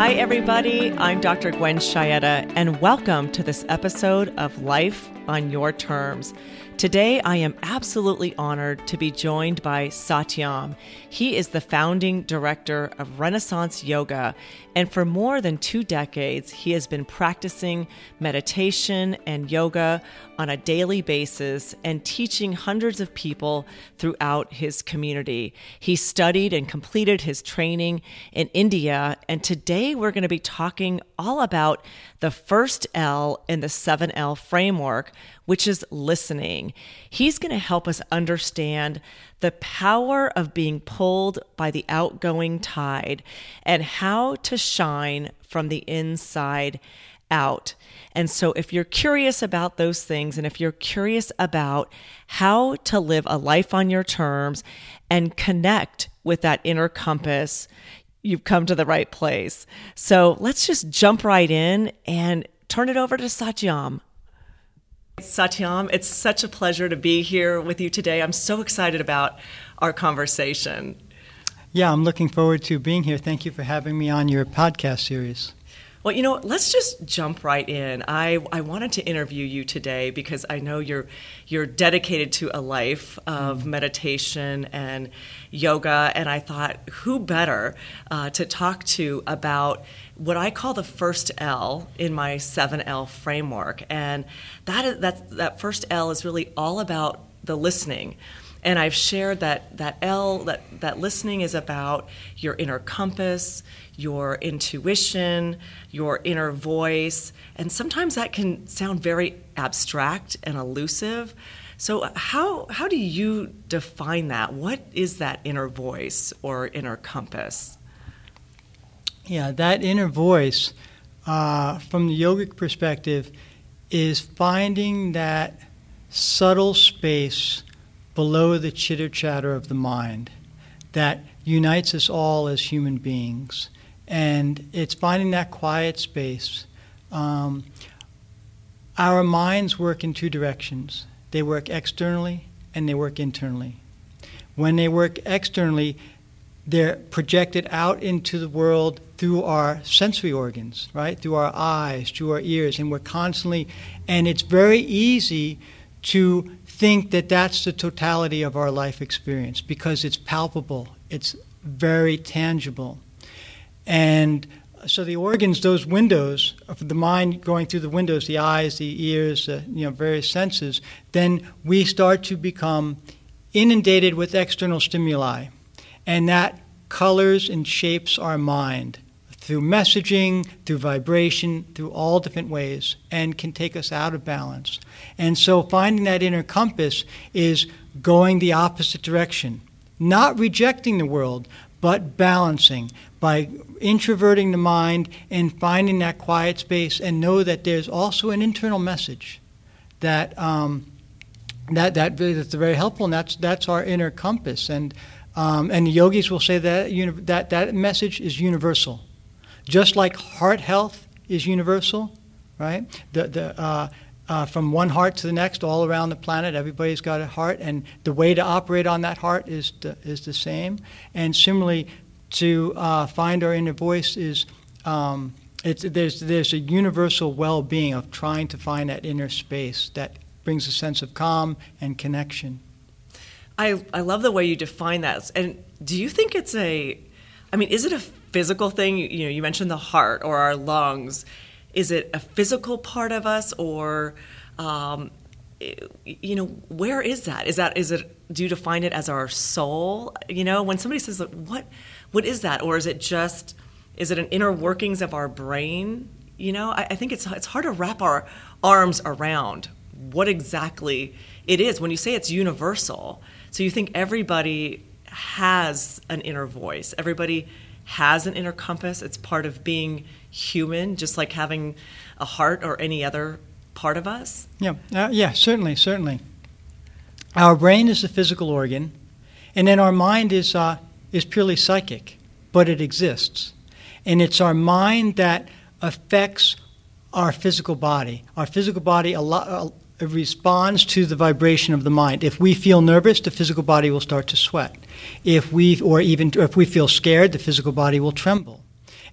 Hi, everybody. I'm Dr. Gwen Chietta, and welcome to this episode of Life on Your Terms. Today, I am absolutely honored to be joined by Satyam. He is the founding director of Renaissance Yoga, and for more than two decades, he has been practicing meditation and yoga on a daily basis and teaching hundreds of people throughout his community. He studied and completed his training in India, and today we're going to be talking all about the first L in the 7L framework, which is listening. He's going to help us understand the power of being pulled by the outgoing tide and how to shine from the inside out. And so, if you're curious about those things, and if you're curious about how to live a life on your terms and connect with that inner compass, you've come to the right place. So, let's just jump right in and turn it over to Satyam. Satyam, it's such a pleasure to be here with you today. I'm so excited about our conversation. Yeah, I'm looking forward to being here. Thank you for having me on your podcast series. Well, you know, let's just jump right in. I, I wanted to interview you today because I know you're you're dedicated to a life of mm-hmm. meditation and yoga, and I thought who better uh, to talk to about what I call the first L in my seven L framework, and that is, that that first L is really all about the listening and I've shared that that L that that listening is about your inner compass, your intuition, your inner voice, and sometimes that can sound very abstract and elusive. So how how do you define that? What is that inner voice or inner compass? Yeah, that inner voice, uh, from the yogic perspective, is finding that subtle space below the chitter chatter of the mind that unites us all as human beings. And it's finding that quiet space. Um, our minds work in two directions they work externally and they work internally. When they work externally, they're projected out into the world through our sensory organs, right? Through our eyes, through our ears, and we're constantly, and it's very easy to think that that's the totality of our life experience because it's palpable, it's very tangible. And so the organs, those windows of the mind going through the windows, the eyes, the ears, you know, various senses, then we start to become inundated with external stimuli. And that colors and shapes our mind through messaging, through vibration, through all different ways, and can take us out of balance. And so finding that inner compass is going the opposite direction, not rejecting the world, but balancing by introverting the mind and finding that quiet space and know that there's also an internal message that um, that that that's very helpful and that's that's our inner compass. And um, and the yogis will say that that that message is universal just like heart health is universal, right? The, the, uh, uh, from one heart to the next, all around the planet, everybody's got a heart, and the way to operate on that heart is the, is the same. And similarly, to uh, find our inner voice is um, there's, there's a universal well being of trying to find that inner space that brings a sense of calm and connection. I, I love the way you define that. And do you think it's a, I mean, is it a physical thing? You know, you mentioned the heart or our lungs. Is it a physical part of us, or um, you know, where is that? Is that is it? Do you define it as our soul? You know, when somebody says, "What, what is that?" or is it just is it an inner workings of our brain? You know, I, I think it's it's hard to wrap our arms around what exactly it is when you say it's universal. So you think everybody has an inner voice. Everybody has an inner compass. It's part of being human, just like having a heart or any other part of us. Yeah, uh, yeah, certainly, certainly. Our brain is a physical organ, and then our mind is uh, is purely psychic, but it exists, and it's our mind that affects our physical body. Our physical body a lot, uh, responds to the vibration of the mind. If we feel nervous, the physical body will start to sweat. If we, or even if we feel scared, the physical body will tremble.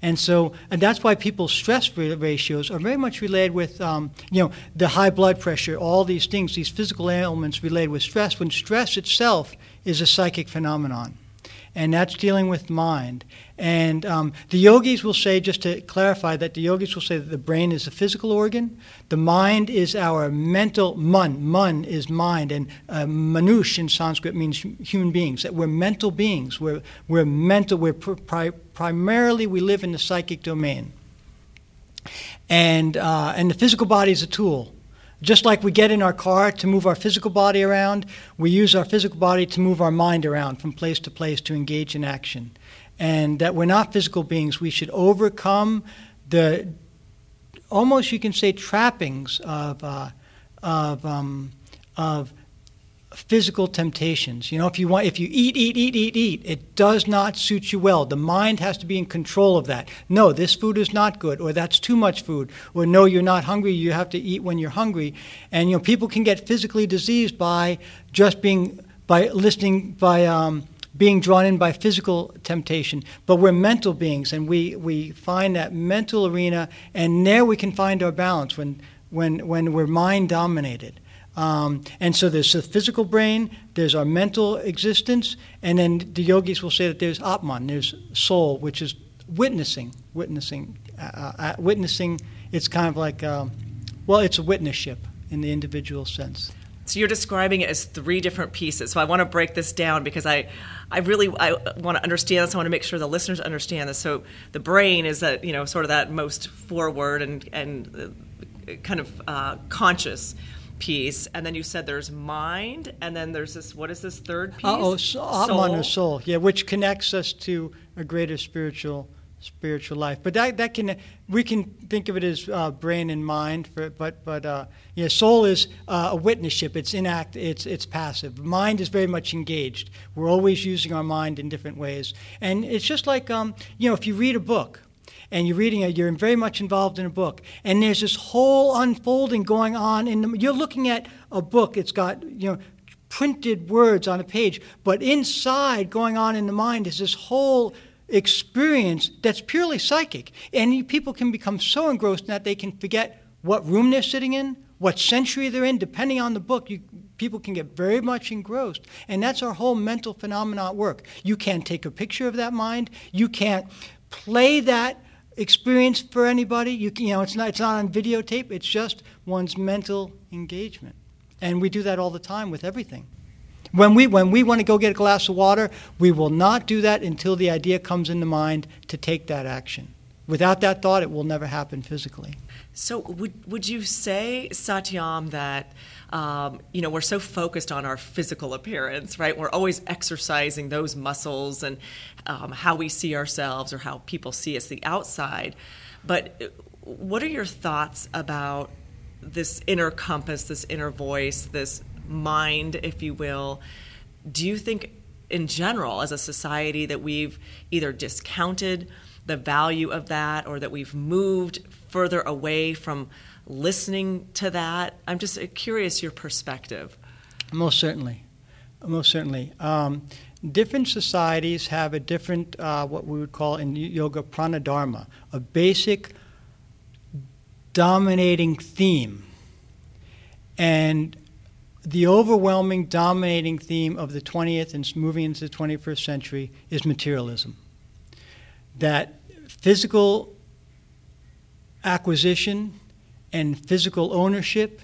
And so, and that's why people's stress ratios are very much related with, um, you know, the high blood pressure, all these things, these physical ailments related with stress, when stress itself is a psychic phenomenon and that's dealing with mind. And um, the yogis will say, just to clarify, that the yogis will say that the brain is a physical organ, the mind is our mental mun. Mun is mind, and uh, manush in Sanskrit means human beings. That we're mental beings. We're we're mental. We're pri- primarily we live in the psychic domain. And uh, and the physical body is a tool. Just like we get in our car to move our physical body around, we use our physical body to move our mind around from place to place to engage in action. And that we're not physical beings. We should overcome the almost, you can say, trappings of, uh, of, um, of physical temptations. You know, if you want, if you eat, eat, eat, eat, eat, it does not suit you well. The mind has to be in control of that. No, this food is not good, or that's too much food, or no, you're not hungry. You have to eat when you're hungry. And you know, people can get physically diseased by just being by listening by. Um, being drawn in by physical temptation, but we're mental beings, and we, we find that mental arena, and there we can find our balance when, when, when we're mind dominated. Um, and so there's the physical brain, there's our mental existence, and then the yogis will say that there's Atman, there's soul, which is witnessing, witnessing, uh, uh, witnessing. It's kind of like, um, well, it's a witnessship in the individual sense. So you're describing it as three different pieces. So I want to break this down because I, I really I want to understand this. I want to make sure the listeners understand this. So the brain is that you know sort of that most forward and and uh, kind of uh, conscious piece, and then you said there's mind, and then there's this. What is this third piece? Uh, oh, so, Atman or soul. Yeah, which connects us to a greater spiritual spiritual life. But that that can we can think of it as uh, brain and mind. For, but but uh, yeah, soul is uh, a witnesship. It's inact. It's it's passive. Mind is very much engaged. We're always using our mind in different ways, and it's just like um, you know if you read a book and you're reading it, you're very much involved in a book, and there's this whole unfolding going on. And you're looking at a book. It's got you know printed words on a page, but inside, going on in the mind, is this whole experience that's purely psychic. And people can become so engrossed in that they can forget what room they're sitting in, what century they're in, depending on the book. You, people can get very much engrossed. And that's our whole mental phenomena at work. You can't take a picture of that mind. You can't play that experience for anybody. You, you know, it's not, it's not on videotape, it's just one's mental engagement. And we do that all the time with everything. When we, when we want to go get a glass of water, we will not do that until the idea comes into mind to take that action. Without that thought, it will never happen physically. So, would, would you say, Satyam, that um, you know we're so focused on our physical appearance, right? We're always exercising those muscles and um, how we see ourselves or how people see us the outside. But uh, what are your thoughts about this inner compass, this inner voice, this mind, if you will? Do you think, in general, as a society, that we've either discounted the value of that or that we've moved further away from listening to that? I'm just curious your perspective. Most certainly. Most certainly. Um, different societies have a different, uh, what we would call in yoga, pranadharma, a basic dominating theme. And the overwhelming dominating theme of the 20th and moving into the 21st century is materialism. That physical acquisition and physical ownership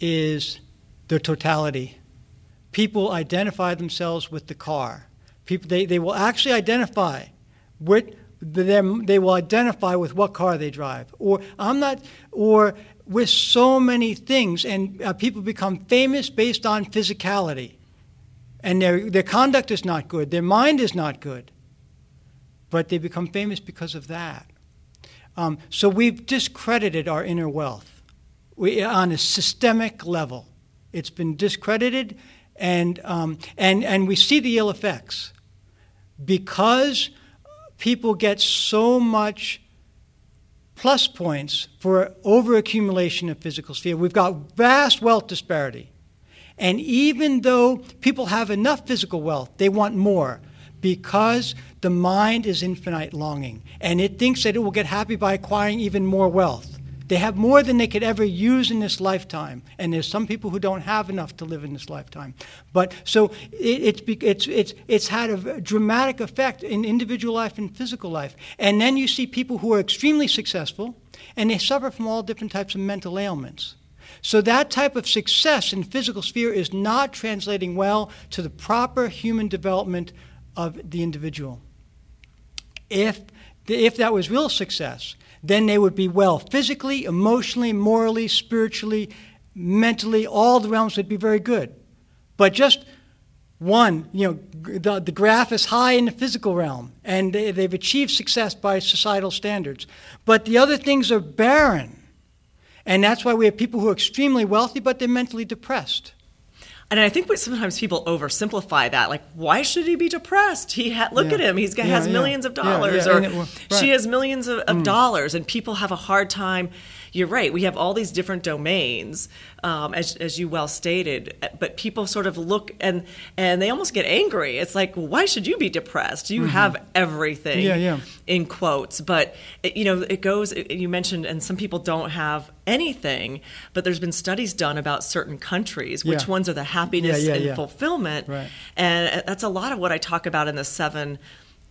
is the totality. People identify themselves with the car. People, they, they will actually identify with them, they will identify with what car they drive. Or I'm not, or with so many things, and uh, people become famous based on physicality. And their, their conduct is not good, their mind is not good. But they become famous because of that. Um, so we've discredited our inner wealth we, on a systemic level. It's been discredited, and, um, and, and we see the ill effects. Because people get so much plus points for overaccumulation of physical sphere, we've got vast wealth disparity. And even though people have enough physical wealth, they want more because the mind is infinite longing and it thinks that it will get happy by acquiring even more wealth. They have more than they could ever use in this lifetime, and there's some people who don't have enough to live in this lifetime. But so it, it's, it's, it's, it's had a dramatic effect in individual life and physical life. And then you see people who are extremely successful, and they suffer from all different types of mental ailments. So that type of success in physical sphere is not translating well to the proper human development of the individual. If, if that was real success, then they would be well physically, emotionally, morally, spiritually, mentally, all the realms would be very good. But just one, you know, the, the graph is high in the physical realm, and they, they've achieved success by societal standards. But the other things are barren. And that's why we have people who are extremely wealthy, but they're mentally depressed. And I think sometimes people oversimplify that. Like, why should he be depressed? He ha- look yeah. at him; he's yeah, has millions of dollars, or it, right. she has millions of, of mm. dollars, and people have a hard time you're right. We have all these different domains, um, as, as you well stated, but people sort of look and and they almost get angry. It's like, why should you be depressed? You mm-hmm. have everything. Yeah, yeah. In quotes, but it, you know, it goes. You mentioned, and some people don't have anything, but there's been studies done about certain countries, which yeah. ones are the happiness yeah, yeah, and fulfillment, right. and that's a lot of what I talk about in the seven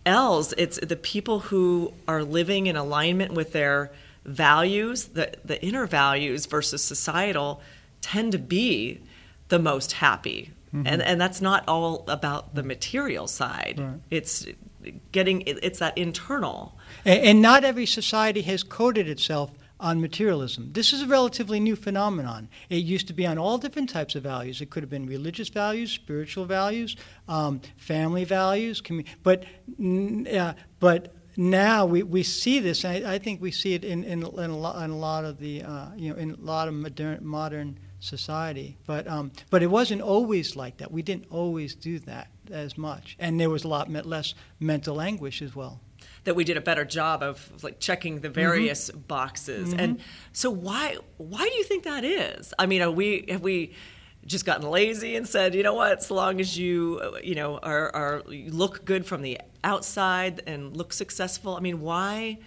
L's. It's the people who are living in alignment with their values, the, the inner values versus societal, tend to be the most happy. Mm-hmm. And, and that's not all about the material side. Right. It's getting, it's that internal. And, and not every society has coded itself on materialism. This is a relatively new phenomenon. It used to be on all different types of values. It could have been religious values, spiritual values, um, family values, commu- but uh, but now we, we see this. I, I think we see it in, in, in, a, lot, in a lot of the uh, you know in a lot of modern modern society. But um, but it wasn't always like that. We didn't always do that as much, and there was a lot less mental anguish as well. That we did a better job of like checking the various mm-hmm. boxes. Mm-hmm. And so why why do you think that is? I mean, are we have we just gotten lazy and said, you know what, as long as you, you know, are, are look good from the outside and look successful. I mean, why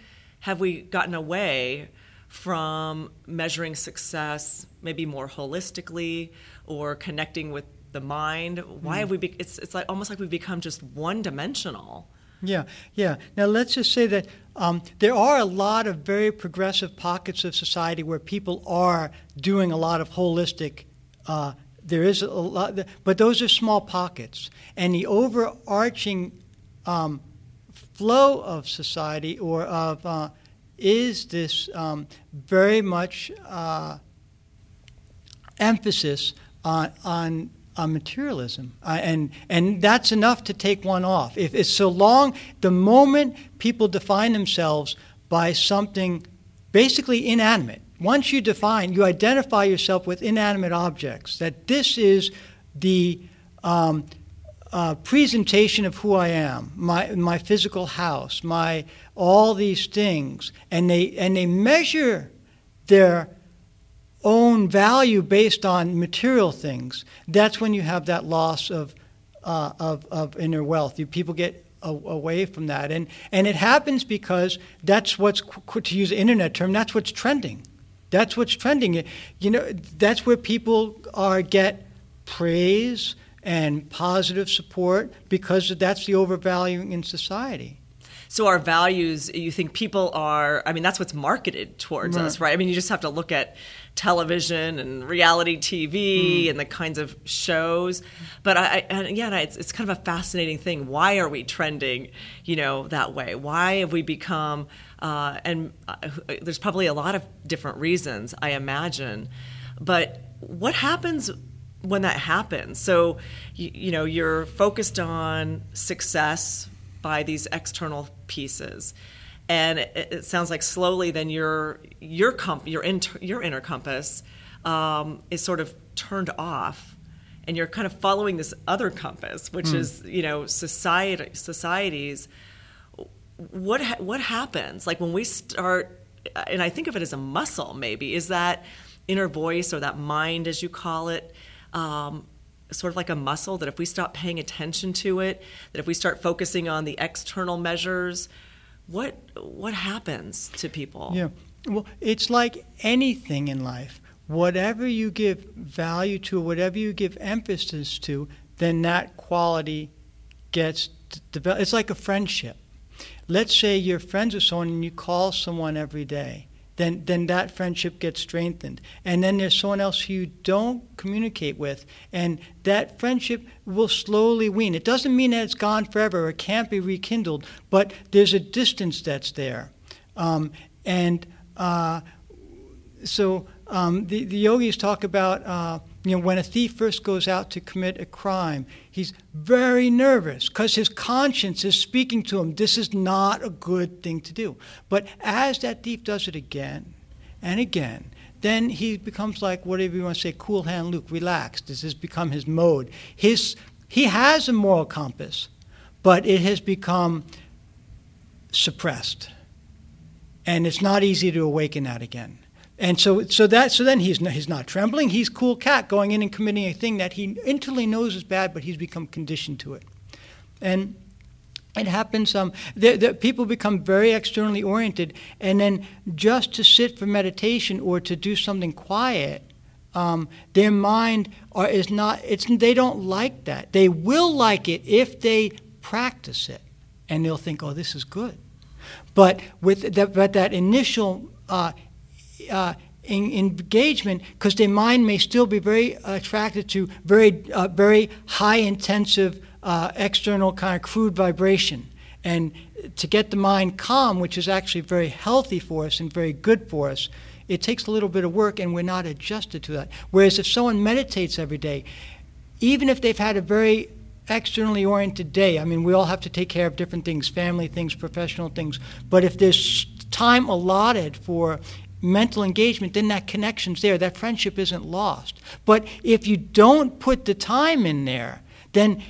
have we gotten away from measuring success maybe more holistically or connecting with the mind? Why mm. have we? Be, it's it's like almost like we've become just one dimensional. Yeah, yeah. Now let's just say that um, there are a lot of very progressive pockets of society where people are doing a lot of holistic uh, there is a lot, but those are small pockets. And the overarching um, flow of society or of uh, is this um, very much uh, emphasis on, on, on materialism, uh, and and that's enough to take one off. If it's so long, the moment people define themselves by something basically inanimate, once you define, you identify yourself with inanimate objects, that this is the um, uh, presentation of who I am, my, my physical house, my all these things, and they, and they measure their own value based on material things, that's when you have that loss of, uh, of, of inner wealth. You, people get away from that. And, and it happens because that's what's, to use an internet term, that's what's trending. That's what's trending. You know, that's where people are get praise and positive support because that's the overvaluing in society. So our values, you think people are? I mean, that's what's marketed towards right. us, right? I mean, you just have to look at television and reality TV mm. and the kinds of shows. But I, I yeah, it's it's kind of a fascinating thing. Why are we trending, you know, that way? Why have we become uh, and uh, there's probably a lot of different reasons, I imagine. But what happens when that happens? So, you, you know, you're focused on success by these external pieces. And it, it sounds like slowly then your your comp, your inter, your inner compass um, is sort of turned off, and you're kind of following this other compass, which mm. is you know society societies what ha- what happens like when we start and i think of it as a muscle maybe is that inner voice or that mind as you call it um, sort of like a muscle that if we stop paying attention to it, that if we start focusing on the external measures, what what happens to people? Yeah. Well, it's like anything in life. Whatever you give value to, whatever you give emphasis to, then that quality gets developed. It's like a friendship. Let's say you're friends with someone and you call someone every day then then that friendship gets strengthened. And then there's someone else who you don't communicate with, and that friendship will slowly wean. It doesn't mean that it's gone forever or can't be rekindled, but there's a distance that's there. Um, and uh, so um, the, the yogis talk about uh, you know, when a thief first goes out to commit a crime, he's very nervous because his conscience is speaking to him, this is not a good thing to do. But as that thief does it again and again, then he becomes like whatever you want to say, cool hand Luke, relaxed. This has become his mode. His, he has a moral compass, but it has become suppressed. And it's not easy to awaken that again. And so, so that, so then he's not, he's not trembling. He's cool cat going in and committing a thing that he internally knows is bad, but he's become conditioned to it. And it happens. Um, the people become very externally oriented, and then just to sit for meditation or to do something quiet, um, their mind are, is not. It's they don't like that. They will like it if they practice it, and they'll think, "Oh, this is good." But with that, but that initial uh, uh, in, engagement because their mind may still be very attracted to very, uh, very high intensive uh, external kind of crude vibration. And to get the mind calm, which is actually very healthy for us and very good for us, it takes a little bit of work and we're not adjusted to that. Whereas if someone meditates every day, even if they've had a very externally oriented day, I mean, we all have to take care of different things family things, professional things. But if there's time allotted for mental engagement, then that connection's there. That friendship isn't lost. But if you don't put the time in there, then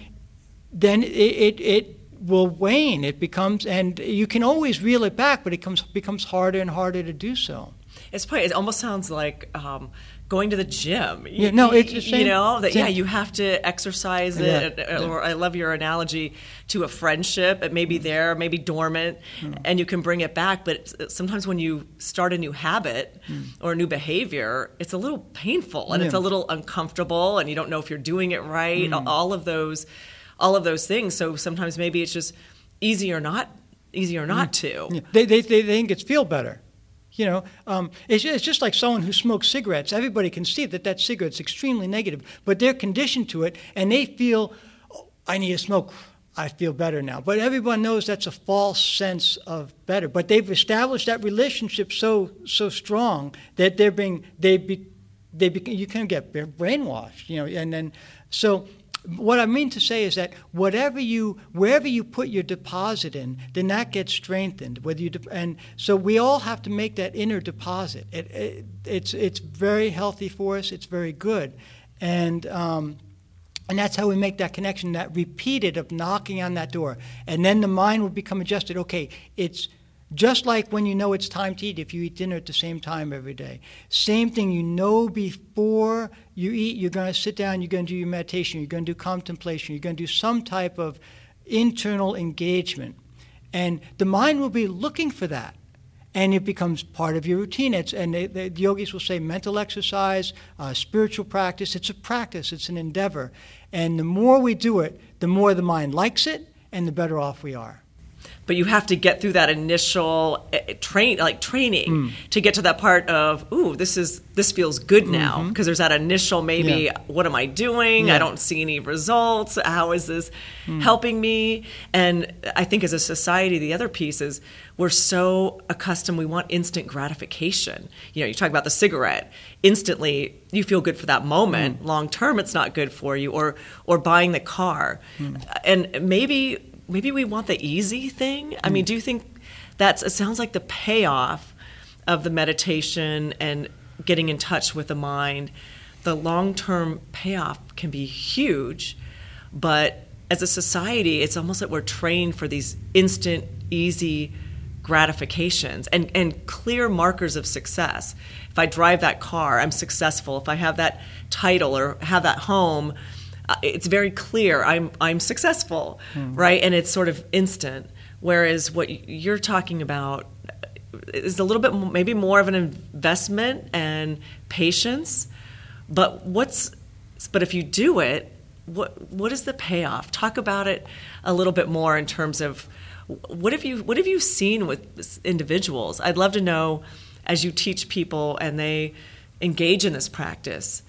then it, it, it will wane. It becomes, and you can always reel it back, but it comes, becomes harder and harder to do so. It's probably, it almost sounds like um, going to the gym. Yeah, no, it's. You know that yeah, you have to exercise it. Yeah, or I love your analogy to a friendship. It may be mm. there, maybe dormant, mm. and you can bring it back. But sometimes when you start a new habit mm. or a new behavior, it's a little painful and yeah. it's a little uncomfortable, and you don't know if you're doing it right. Mm. All of those, all of those things. So sometimes maybe it's just easier not easier not to. Yeah. They, they, they think it's feel better. You know, um, it's, it's, just like someone who smokes cigarettes. Everybody can see that that cigarette's extremely negative, but they're conditioned to it, and they feel, oh, I need to smoke. I feel better now. But everyone knows that's a false sense of better. But they've established that relationship so so strong that they're being they be, they be, you can get brainwashed. You know, and then so what I mean to say is that whatever you, wherever you put your deposit in, then that gets strengthened. Whether you de- and so we all have to make that inner deposit. It, it, it's it's very healthy for us. It's very good, and um, and that's how we make that connection, that repeated of knocking on that door, and then the mind will become adjusted. Okay, it's just like when you know it's time to eat, if you eat dinner at the same time every day. Same thing, you know before you eat, you're going to sit down, you're going to do your meditation, you're going to do contemplation, you're going to do some type of internal engagement. And the mind will be looking for that. And it becomes part of your routine. It's, and the yogis will say mental exercise, uh, spiritual practice. It's a practice, it's an endeavor. And the more we do it, the more the mind likes it, and the better off we are but you have to get through that initial eh, train like training mm. to get to that part of ooh this is this feels good now because mm-hmm. there's that initial maybe yeah. what am i doing yeah. i don't see any results how is this mm. helping me and i think as a society the other piece is we're so accustomed we want instant gratification you know you talk about the cigarette instantly you feel good for that moment mm. long term it's not good for you or or buying the car mm. and maybe maybe we want the easy thing. I mean, hmm. do you think that's it sounds like the payoff of the meditation and getting in touch with the mind, the long-term payoff can be huge, but as a society, it's almost like we're trained for these instant, easy gratifications and, and clear markers of success. If I drive that car, I'm successful. If I have that title or have that home, it's very clear I'm I'm successful, mm. right? And it's sort of instant. Whereas what you're talking about is a little bit maybe more of an investment and patience. But what's but if you do it, what what is the payoff? Talk about it a little bit more in terms of what have you what have you seen with individuals? I'd love to know as you teach people and they engage in this practice.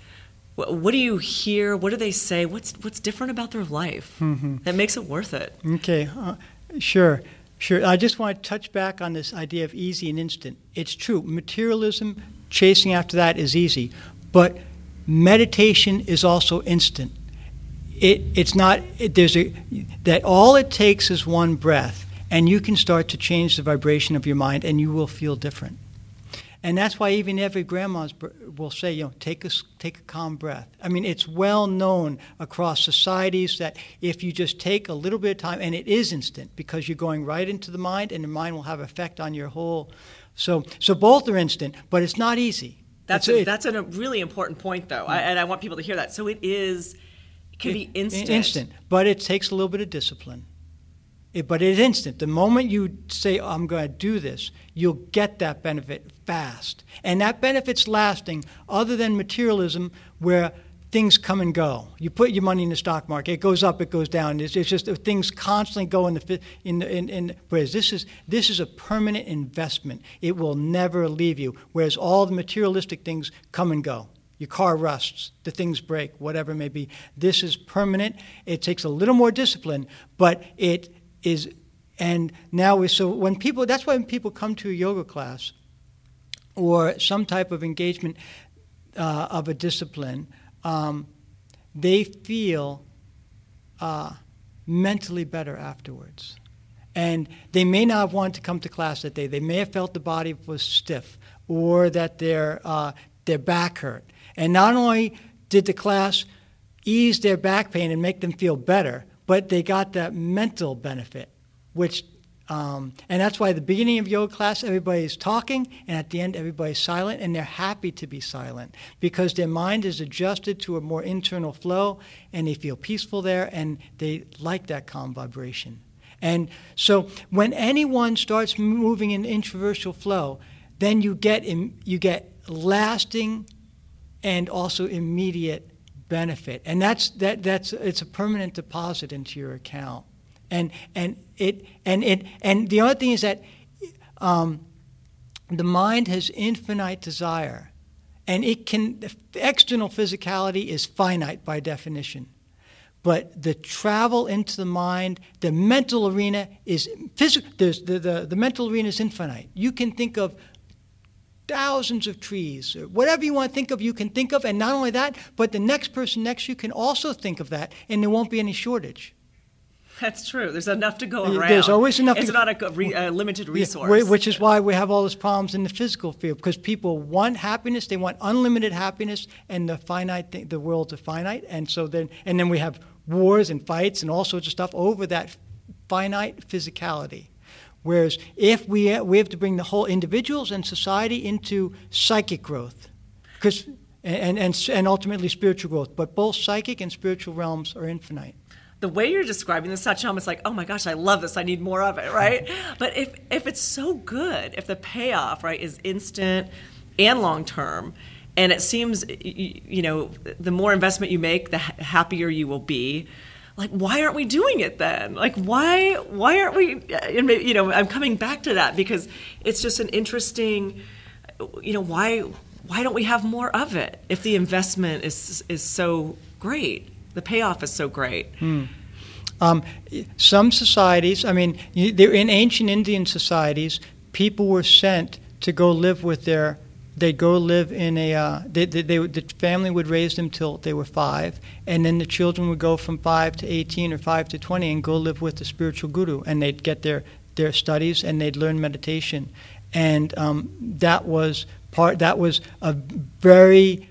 What, what do you hear? What do they say? What's what's different about their life mm-hmm. that makes it worth it? Okay, uh, sure. Sure. I just want to touch back on this idea of easy and instant. It's true. Materialism, chasing after that is easy. But meditation is also instant. It, it's not, it, there's a, that all it takes is one breath, and you can start to change the vibration of your mind, and you will feel different. And that's why even every grandma will say, you know, take a, take a calm breath. I mean, it's well known across societies that if you just take a little bit of time, and it is instant because you're going right into the mind, and the mind will have effect on your whole. So, so both are instant, but it's not easy. That's a, that's a really important point, though, I, and I want people to hear that. So it is it can it, be instant. Instant, but it takes a little bit of discipline. It, but it's instant. The moment you say, oh, "I'm going to do this," you'll get that benefit fast, and that benefit's lasting. Other than materialism, where things come and go. You put your money in the stock market; it goes up, it goes down. It's, it's just things constantly go in the in, in, in whereas this is this is a permanent investment. It will never leave you. Whereas all the materialistic things come and go. Your car rusts, the things break, whatever it may be. This is permanent. It takes a little more discipline, but it is. And now we so when people that's why when people come to a yoga class or some type of engagement uh, of a discipline um, they feel uh, mentally better afterwards. And they may not have wanted to come to class that day. They may have felt the body was stiff or that their, uh, their back hurt. And not only did the class ease their back pain and make them feel better, but they got that mental benefit, which um, and that's why at the beginning of yoga class, everybody's talking, and at the end, everybody's silent, and they're happy to be silent because their mind is adjusted to a more internal flow, and they feel peaceful there, and they like that calm vibration. And so, when anyone starts moving in introversial flow, then you get you get lasting and also immediate benefit, and that's that that's it's a permanent deposit into your account and and it and it and the other thing is that um, the mind has infinite desire, and it can external physicality is finite by definition, but the travel into the mind, the mental arena is physical. The, the, the mental arena is infinite. You can think of thousands of trees, whatever you want to think of, you can think of, and not only that, but the next person next to you can also think of that, and there won't be any shortage. That's true. There's enough to go around. There's always enough. It's to, not a, re, a, limited resource. Yeah, which is why we have all these problems in the physical field because people want happiness. They want unlimited happiness, and the finite thing, the world's a finite, and so then and then we have wars and fights and all sorts of stuff over that finite physicality. Whereas if we we have to bring the whole individuals and society into psychic growth, because and, and and ultimately spiritual growth, but both psychic and spiritual realms are infinite the way you're describing the satyam is like, oh my gosh, I love this. I need more of it, right? but if if it's so good, if the payoff right is instant and long term, and it seems you, you, know the more investment you make, the happier you will be. Like, why aren't we doing it then? Like, why why aren't we? And you know, I'm coming back to that because it's just an interesting. You know, why why don't we have more of it if the investment is is so great? the payoff is so great. Hmm. Um, some societies, I mean, in ancient Indian societies, people were sent to go live with their. They'd go live in a. Uh, they, they, they, the family would raise them till they were five, and then the children would go from five to eighteen or five to twenty and go live with the spiritual guru, and they'd get their their studies and they'd learn meditation, and um, that was part. That was a very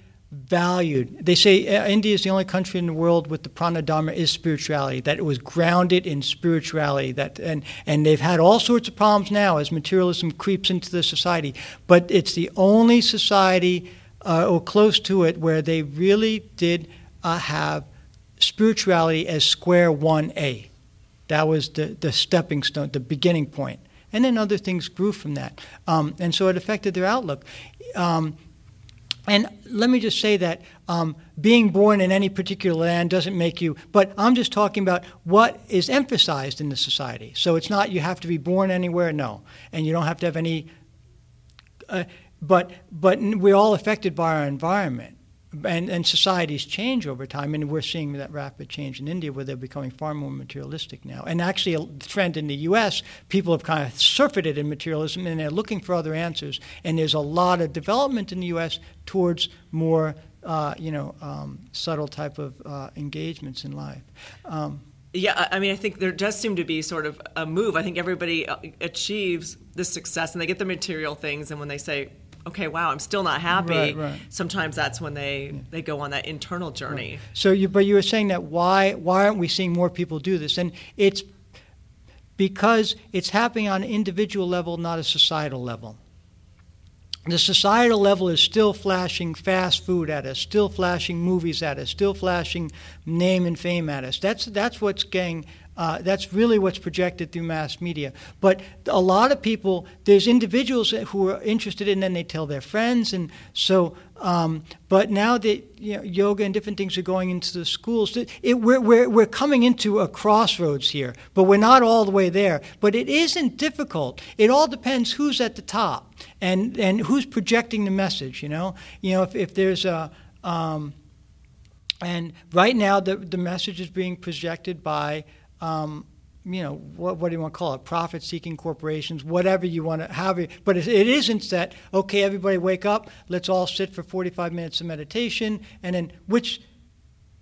valued. They say uh, India is the only country in the world with the prana dharma is spirituality. That it was grounded in spirituality. That and and they've had all sorts of problems now as materialism creeps into the society. But it's the only society uh, or close to it where they really did uh, have spirituality as square one A. That was the, the stepping stone, the beginning. And then other things grew from that. Um, and so it affected their outlook. Um, and let me just say that um, being born in any particular land doesn't make you, but I'm just talking about what is emphasized in the society. So it's not you have to be born anywhere, no. And you don't have to have any, uh, but, but we're all affected by our environment and, and societies change over time, and we're seeing that rapid change in India where they're becoming far more materialistic now. And actually, a trend in the U.S., people have kind of surfeited in materialism and they're looking for other answers. And there's a lot of development in the U.S. towards more, uh, you know, um, subtle type of uh, engagements in life. Um, yeah, I mean, I think there does seem to be sort of a move. I think everybody uh, achieves this success and they get the material things, and when they say, okay, wow, I'm still not happy. Right, right. Sometimes that's when they, yeah. they go on that internal journey. Right. So, you, but you were saying that why why aren't we seeing more people do this? And it's because it's happening on an individual level, not a societal level. The societal level is still flashing fast food at us, still flashing movies at us, still flashing name and fame at us. That's that's what's getting uh, that's really what's projected through mass media. But a lot of people, there's individuals who are interested in, and they tell their friends, and so. Um, but now that you know, yoga and different things are going into the schools, it, we're, we're, we're coming into a crossroads here, but we're not all the way there. But it isn't difficult. It all depends who's at the top and, and who's projecting the message. You know, you know if, if there's a um, and right now the the message is being projected by um, you know, what, what, do you want to call it? Profit seeking corporations, whatever you want to have it. But it, it isn't that, okay, everybody wake up, let's all sit for 45 minutes of meditation, and then, which,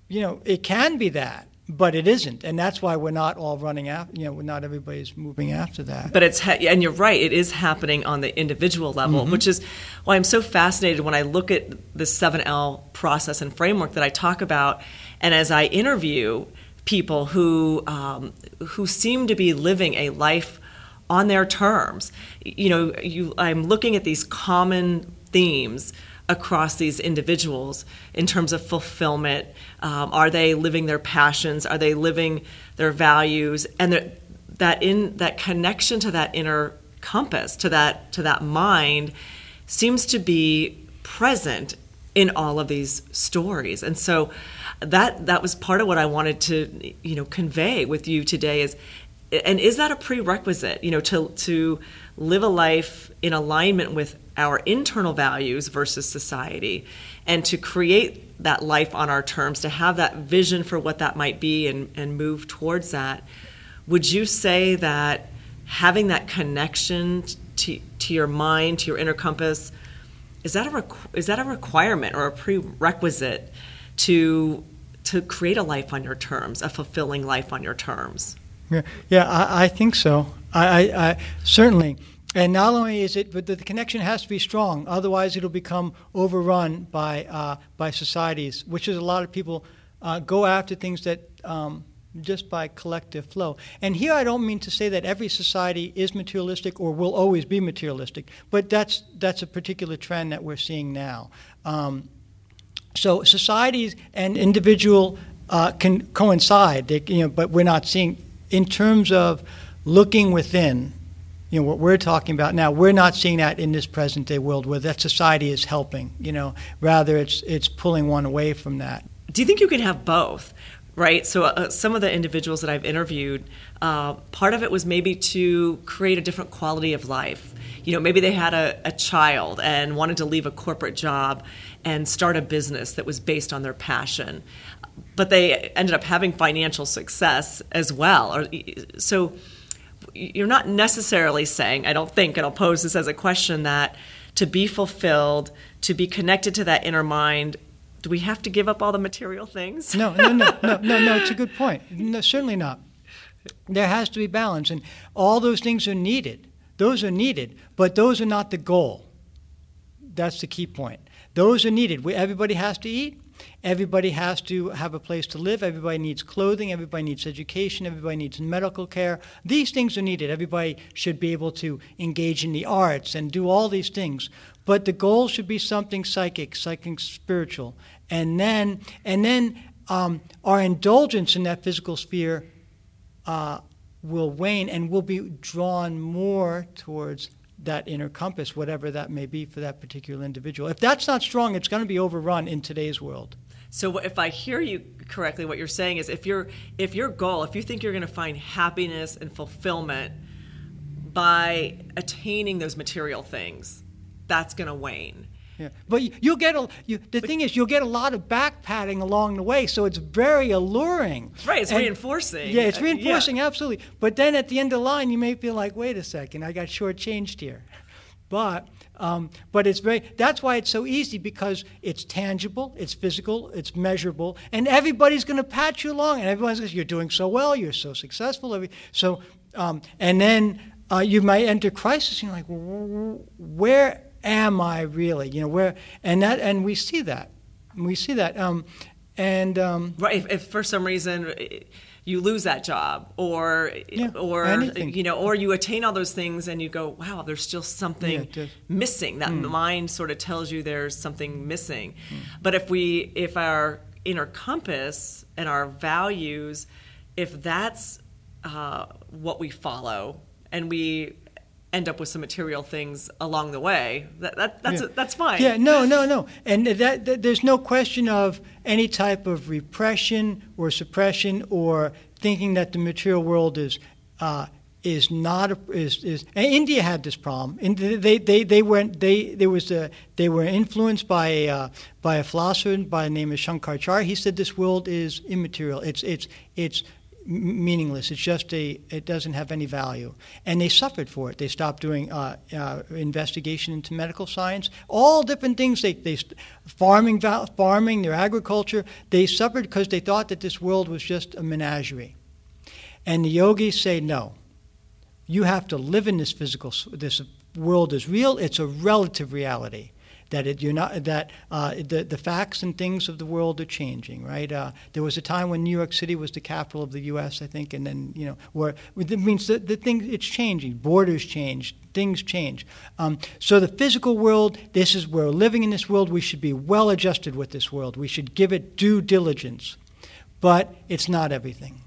you know, it can be that. But it isn't, and that's why we're not all running after. You know, not everybody's moving after that. But it's ha- and you're right. It is happening on the individual level, mm-hmm. which is why I'm so fascinated when I look at the seven L process and framework that I talk about, and as I interview people who um, who seem to be living a life on their terms. You know, you, I'm looking at these common themes across these individuals in terms of fulfillment. Um, are they living their passions? Are they living their values? And that in that connection to that inner compass, to that to that mind, seems to be present in all of these stories. And so that that was part of what I wanted to you know convey with you today is and is that a prerequisite you know to to live a life in alignment with our internal values versus society and to create that life on our terms to have that vision for what that might be and, and move towards that would you say that having that connection to, to your mind to your inner compass is that a requ- is that a requirement or a prerequisite to to create a life on your terms, a fulfilling life on your terms. Yeah, yeah I, I think so. I, I, I, certainly. And not only is it, but the connection has to be strong. Otherwise, it'll become overrun by uh, by societies, which is a lot of people uh, go after things that um, just by collective flow. And here, I don't mean to say that every society is materialistic or will always be materialistic, but that's that's a particular trend that we're seeing now. Um, so societies and individual uh, can coincide, they, you know, but we're not seeing in terms of looking within. You know what we're talking about now. We're not seeing that in this present day world where that society is helping. You know, rather it's it's pulling one away from that. Do you think you can have both? Right. So uh, some of the individuals that I've interviewed, uh, part of it was maybe to create a different quality of life. You know, maybe they had a, a child and wanted to leave a corporate job and start a business that was based on their passion. But they ended up having financial success as well. So you're not necessarily saying, I don't think, and I'll pose this as a question, that to be fulfilled, to be connected to that inner mind, do we have to give up all the material things? No, no, no, no, no, no. It's a good point. No, certainly not. There has to be balance, and all those things are needed. Those are needed, but those are not the goal. That's the key point. Those are needed. Everybody has to eat. Everybody has to have a place to live. Everybody needs clothing. Everybody needs education. Everybody needs medical care. These things are needed. Everybody should be able to engage in the arts and do all these things. But the goal should be something psychic, psychic spiritual. And then, and then um, our indulgence in that physical sphere uh, will wane and we'll be drawn more towards that inner compass, whatever that may be for that particular individual. If that's not strong, it's going to be overrun in today's world. So if I hear you correctly, what you're saying is if your if your goal, if you think you're going to find happiness and fulfillment by attaining those material things, that's going to wane. Yeah. But you'll get a. You, the but, thing is, you'll get a lot of back patting along the way, so it's very alluring. Right, it's and, reinforcing. Yeah, it's reinforcing, uh, yeah. absolutely. But then at the end of the line, you may feel like, wait a second, I got shortchanged here. But um, but it's very. That's why it's so easy because it's tangible, it's physical, it's measurable, and everybody's going to pat you along, and everyone's going, "You're doing so well, you're so successful." So, um, and then uh, you might enter crisis. And you're like, where am I really? You know, where and that and we see that, we see that, um, and um, right. If, if, for some reason you lose that job, or yeah, or anything. you know, or you attain all those things, and you go, wow, there's still something yeah, missing. That mm. mind sort of tells you there's something missing. Mm. But if we, if our inner compass and our values, if that's uh, what we follow, and we end up with some material things along the way. That, that that's yeah. that's fine. Yeah, no, no, no, and that, that, there's no question of any type of repression or suppression or thinking that the material world is. Uh, is not a, is is India had this problem. they they they went they there was a they were influenced by a, uh, by a philosopher by the name of Shankaracharya. He said this world is immaterial. It's it's it's meaningless. It's just a, it doesn't have any value. And they suffered for it. They stopped doing uh, uh, investigation into medical science, all different things. They, they farming, farming, their agriculture. They suffered because they thought that this world was just a menagerie. And the yogis say no. You have to live in this physical. This world is real. It's a relative reality that it, you're not that uh, the the facts and things of the world are changing. Right? Uh, there was a time when New York City was the capital of the U.S. I think, and then you know where it means the the thing it's changing. Borders change. Things change. Um, so the physical world. This is where we're living in this world. We should be well adjusted with this world. We should give it due diligence, but it's not everything.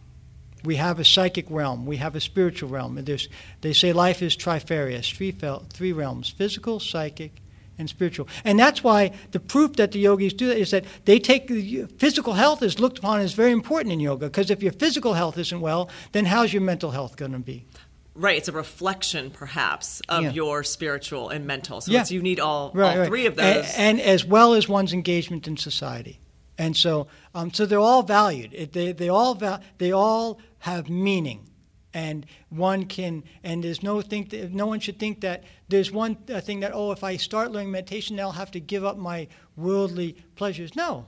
We have a psychic realm. We have a spiritual realm. There's, they say life is trifarious, three, three realms physical, psychic, and spiritual. And that's why the proof that the yogis do that is that they take physical health is looked upon as very important in yoga because if your physical health isn't well, then how's your mental health going to be? Right, it's a reflection, perhaps, of yeah. your spiritual and mental. So yeah. you need all, right, all right. three of those, and, and, as well as one's engagement in society. And so, um, so they're all valued. It, they, they all va- they all have meaning and one can and there's no think that, no one should think that there's one uh, thing that oh if I start learning meditation I'll have to give up my worldly pleasures. No,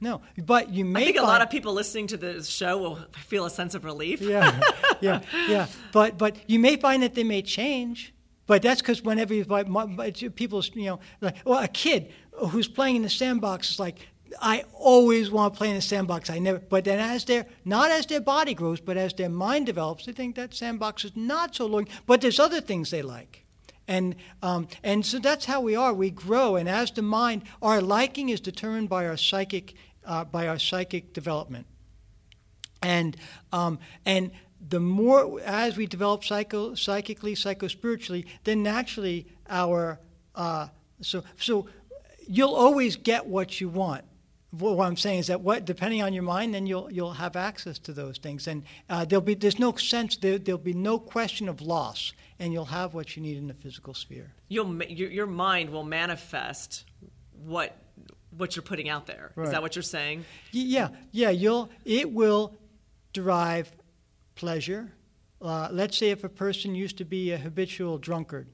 no, but you may. I think a lot of people listening to the show will feel a sense of relief. yeah, yeah, yeah. But but you may find that they may change. But that's because whenever you people, you know, like well, a kid who's playing in the sandbox is like I always want to play in the sandbox. I never, but then as their not as their body grows, but as their mind develops, they think that sandbox is not so long. But there's other things they like, and um, and so that's how we are. We grow, and as the mind, our liking is determined by our psychic uh, by our psychic development, and um, and the more as we develop psycho, psychically, psychospiritually, then naturally our uh, so so you'll always get what you want what I'm saying is that what, depending on your mind, then you'll you'll have access to those things, and uh, there'll be there's no sense there, there'll be no question of loss, and you'll have what you need in the physical sphere. You'll your, your mind will manifest what what you're putting out there. Right. Is that what you're saying? Yeah, yeah. You'll it will derive pleasure. Uh, let's say if a person used to be a habitual drunkard,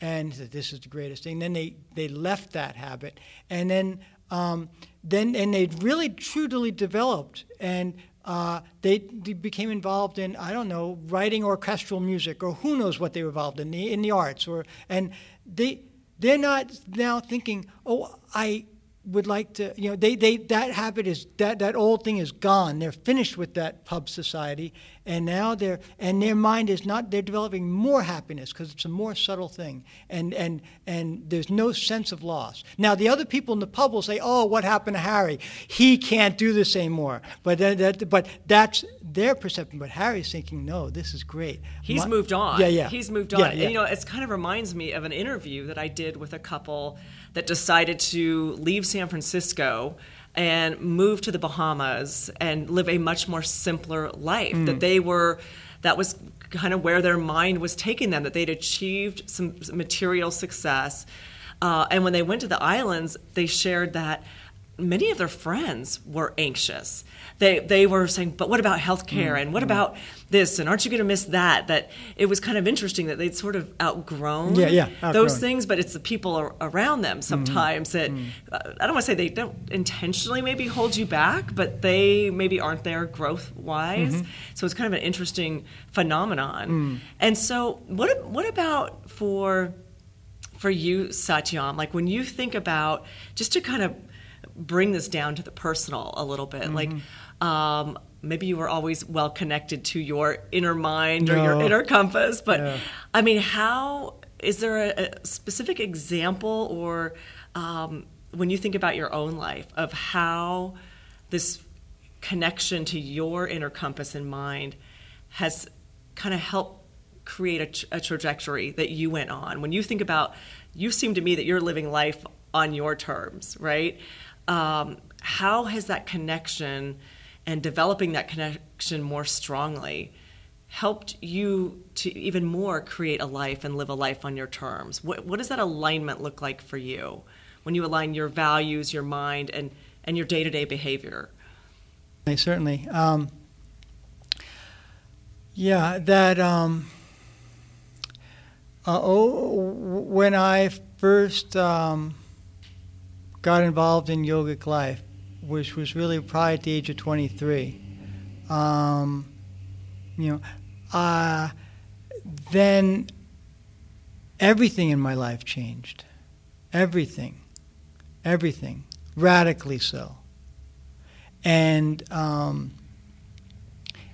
and this is the greatest thing, then they they left that habit, and then um, then and they really truly developed and uh, they, became involved in I don't know writing orchestral music or who knows what they were involved in the in the arts or and they they're not now thinking oh I would like to, you know, they, they that habit is that that old thing is gone. They're finished with that pub society, and now they're and their mind is not. They're developing more happiness because it's a more subtle thing, and and and there's no sense of loss. Now the other people in the pub will say, "Oh, what happened to Harry? He can't do this anymore." But that, that but that's their perception. But Harry's thinking, "No, this is great." He's My, moved on. Yeah, yeah. He's moved on. Yeah, And, you know, it kind of reminds me of an interview that I did with a couple that decided to leave San Francisco and move to the Bahamas and live a much more simpler life. Mm. That they were, that was kind of where their mind was taking them, that they'd achieved some material success. Uh, and when they went to the islands, they shared that many of their friends were anxious. They they were saying, "But what about healthcare? And what mm-hmm. about this? And aren't you going to miss that?" That it was kind of interesting that they'd sort of outgrown, Yeah, yeah, those outgrown. things, but it's the people ar- around them mm-hmm. sometimes that mm-hmm. uh, I don't want to say they don't intentionally maybe hold you back, but they maybe aren't there growth wise. So it's kind of an interesting phenomenon. Mm. And so, what what about for for you, Satyam? Like when you think about just to kind of bring this down to the personal a little bit, like um, maybe you were always well connected to your inner mind or your inner compass, but Yeah. I mean, how is there a, a specific example or um, when you think about your own life of how this connection to your inner compass and mind has kind of helped create a, a trajectory that you went on? When you think about you seem to me that you're living life on your terms right? Um, how has that connection and developing that connection more strongly helped you to even more create a life and live a life on your terms what, what does that alignment look like for you when you align your values your mind and, and your day-to-day behavior Certainly. Um, yeah, that. Um, uh, oh, when I first um, got involved in yogic life, which was really probably at the age of 23, um, you know, uh, then everything in my life changed. Everything. Everything. Radically so and um,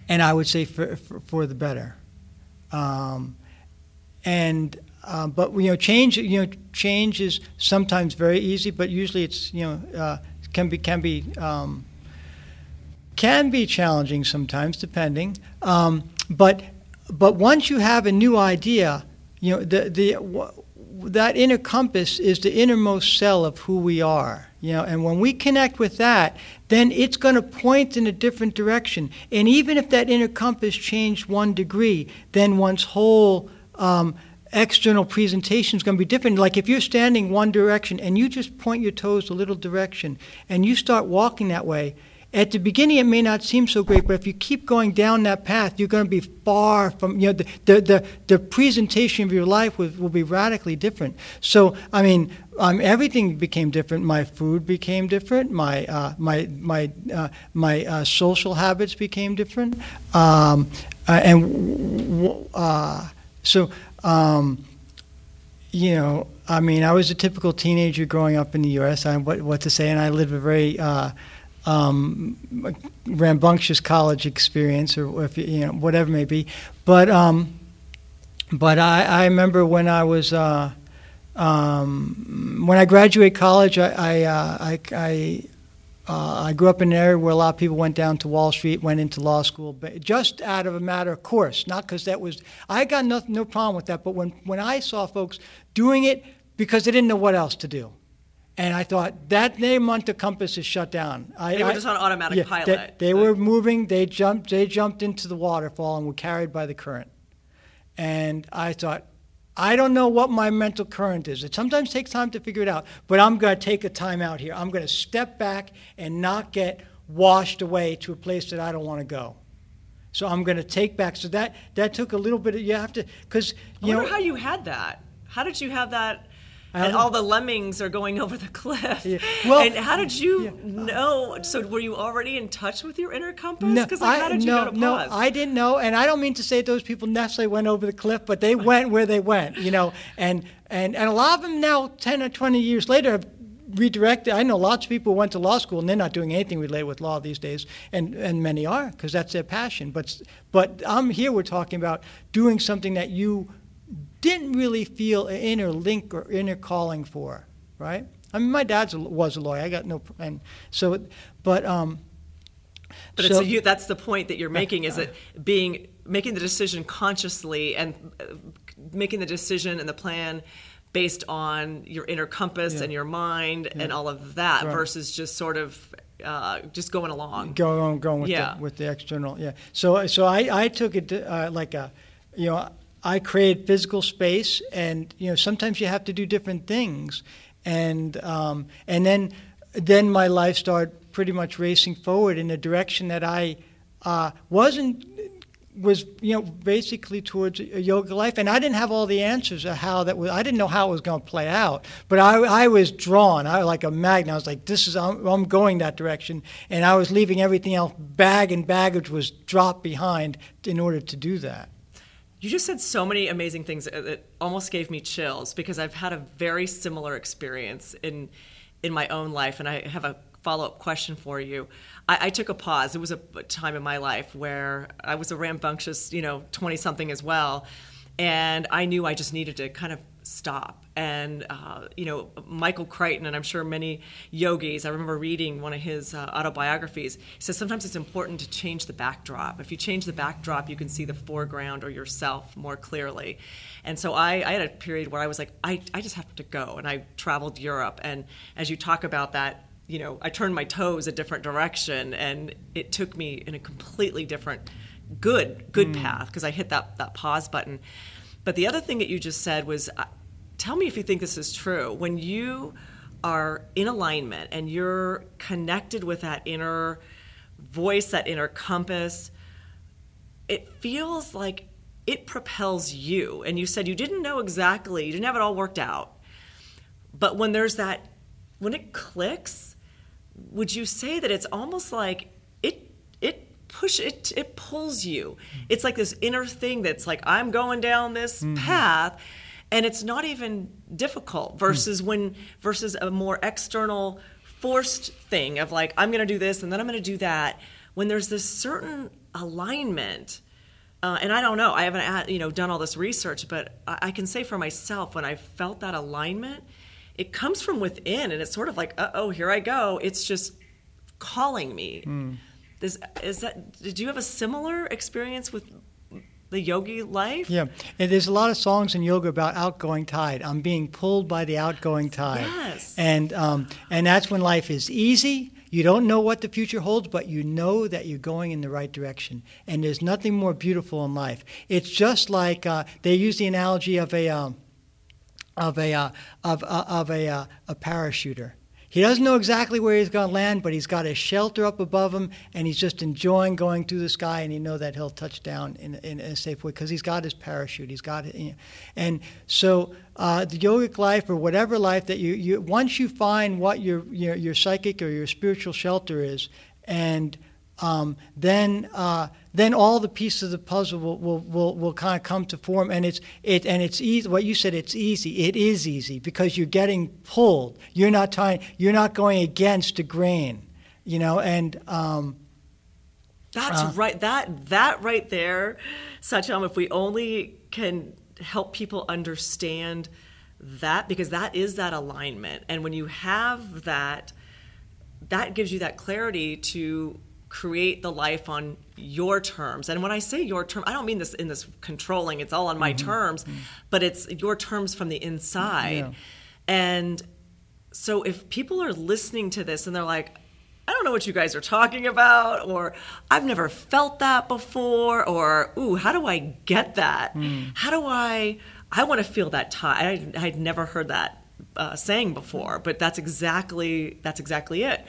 and I would say for for, for the better. Um, and uh, but you know, change you know change is sometimes very easy, but usually it's you know uh, can be can be um, can be challenging sometimes, depending. Um, but but once you have a new idea, you know the the wh- that inner compass is the innermost cell of who we are. You know, and when we connect with that, then it's going to point in a different direction. And even if that inner compass changed one degree, then one's whole um, external presentation is going to be different. Like if you're standing one direction and you just point your toes a little direction and you start walking that way, at the beginning it may not seem so great, but if you keep going down that path, you're going to be far from, you know, the, the, the, the presentation of your life will, will be radically different. So, I mean, um, everything became different. My food became different. My, uh, my, my, uh, my uh, social habits became different. Um, uh, and uh, so, um, you know, I mean, I was a typical teenager growing up in the U.S. I what, what to say, and I lived a very uh, um, rambunctious college experience, or if you know whatever it may be. But um, but I, I remember when I was uh, um, when I graduated college, I I, uh, I, I uh, I grew up in an area where a lot of people went down to Wall Street, went into law school, but just out of a matter of course, not because that was. I got no, no problem with that, but when, when I saw folks doing it because they didn't know what else to do, and I thought that their mental compass is shut down. I, They were I- just on automatic yeah, pilot. They, they were moving. They jumped. They jumped into the waterfall and were carried by the current. And I thought, I don't know what my mental current is. It sometimes takes time to figure it out, but I'm going to take a time out here. I'm going to step back and not get washed away to a place that I don't want to go. So I'm going to take back. So that that took a little bit. Of, you have to because I you wonder know how you had that. How did you have that? I And um, all the lemmings are going over the cliff. Yeah. Well- and how did you Yeah. know? So were you already in touch with your inner compass? No, Because like, how I- did you no, know to no, pause? I didn't know, and I don't mean to say those people necessarily went over the cliff, but they went where they went, you know, and and and a lot of them now, ten or twenty years later, have redirected. I know lots of people went to law school and they're not doing anything related with law these days, and, and many are because that's their passion. But but I'm here. We're talking about doing something that you didn't really feel an inner link or inner calling for, right? I mean, my dad was a lawyer. I got no, and so, but um, but so, you, that's the point that you're making is that being making the decision consciously and uh, making the decision and the plan based on your inner compass yeah. and your mind yeah. and all of that right. versus just sort of uh, just going along. Going on, going with, yeah. the, with the external. Yeah. So so I, I took it to, uh, like a, you know, I create physical space, and you know sometimes you have to do different things, and um, and then then my life started pretty much racing forward in a direction that I uh, wasn't was you know basically towards a yoga life. And i didn't have all the answers of how that was i didn't know how it was going to play out. But i, I was drawn. I was like a magnet. I was like this is I'm, I'm going that direction. And i was leaving everything else bag and baggage was dropped behind in order to do that you just said so many amazing things that almost gave me chills because i've had a very similar experience in in my own life and i have a follow-up question for you I, I took a pause. It was a time in my life where I was a rambunctious, you know, 20 something as well. And I knew I just needed to kind of stop. And, uh, you know, Michael Crichton, and I'm sure many yogis, I remember reading one of his uh, autobiographies. He says sometimes it's important to change the backdrop. If you change the backdrop, you can see the foreground or yourself more clearly. And so I, I had a period where I was like, I, I just have to go. And I traveled Europe. And as you talk about that, you know, I turned my toes a different direction, and it took me in a completely different, good, good mm. path because I hit that that pause button. But the other thing that you just said was, uh, tell me if you think this is true. When you are in alignment and you're connected with that inner voice, that inner compass, it feels like it propels you. And you said you didn't know exactly, you didn't have it all worked out. But when there's that, when it clicks, would you say that it's almost like it it push it it pulls you it's like this inner thing that's like i'm going down this mm-hmm. path and it's not even difficult versus mm. when versus a more external forced thing of like i'm going to do this and then i'm going to do that when there's this certain alignment uh, and i don't know i haven't you know done all this research but I, I can say for myself when i felt that alignment it comes from within and it's sort of like oh here i go it's just calling me mm. is, is that did you have a similar experience with the yogi life yeah and there's a lot of songs in yoga about outgoing tide i'm being pulled by the outgoing tide yes. and um, and that's when life is easy you don't know what the future holds, but you know that you're going in the right direction. And there's nothing more beautiful in life. It's just like uh, they use the analogy of a um, of a uh, of, uh, of a, uh, a parachuter. He doesn't know exactly where he's going to land, but he's got a shelter up above him, and he's just enjoying going through the sky, and he know that he'll touch down in, in, a safe way because he's got his parachute. He's got it, and so uh, the yogic life or whatever life that you, you once you find what your, your your psychic or your spiritual shelter is, and um, then uh, then all the pieces of the puzzle will, will, will, will, kind of come to form and it's it and it's easy what you said it's easy. It is easy because you're getting pulled. You're not trying you're not going against the grain you know and um, that's uh, right that that right there Satyam if we only can help people understand that because that is that alignment. And when you have that that gives you that clarity to create the life on your terms. And when I say your term, I don't mean this in this controlling, it's all on my mm-hmm. terms, mm-hmm. but it's your terms from the inside. Yeah. And so if people are listening to this and they're like, I don't know what you guys are talking about, or I've never felt that before, or ooh, how do I get that? Mm. How do I? I want to feel that tie. I, I'd never heard that uh, saying before, but that's exactly that's exactly it.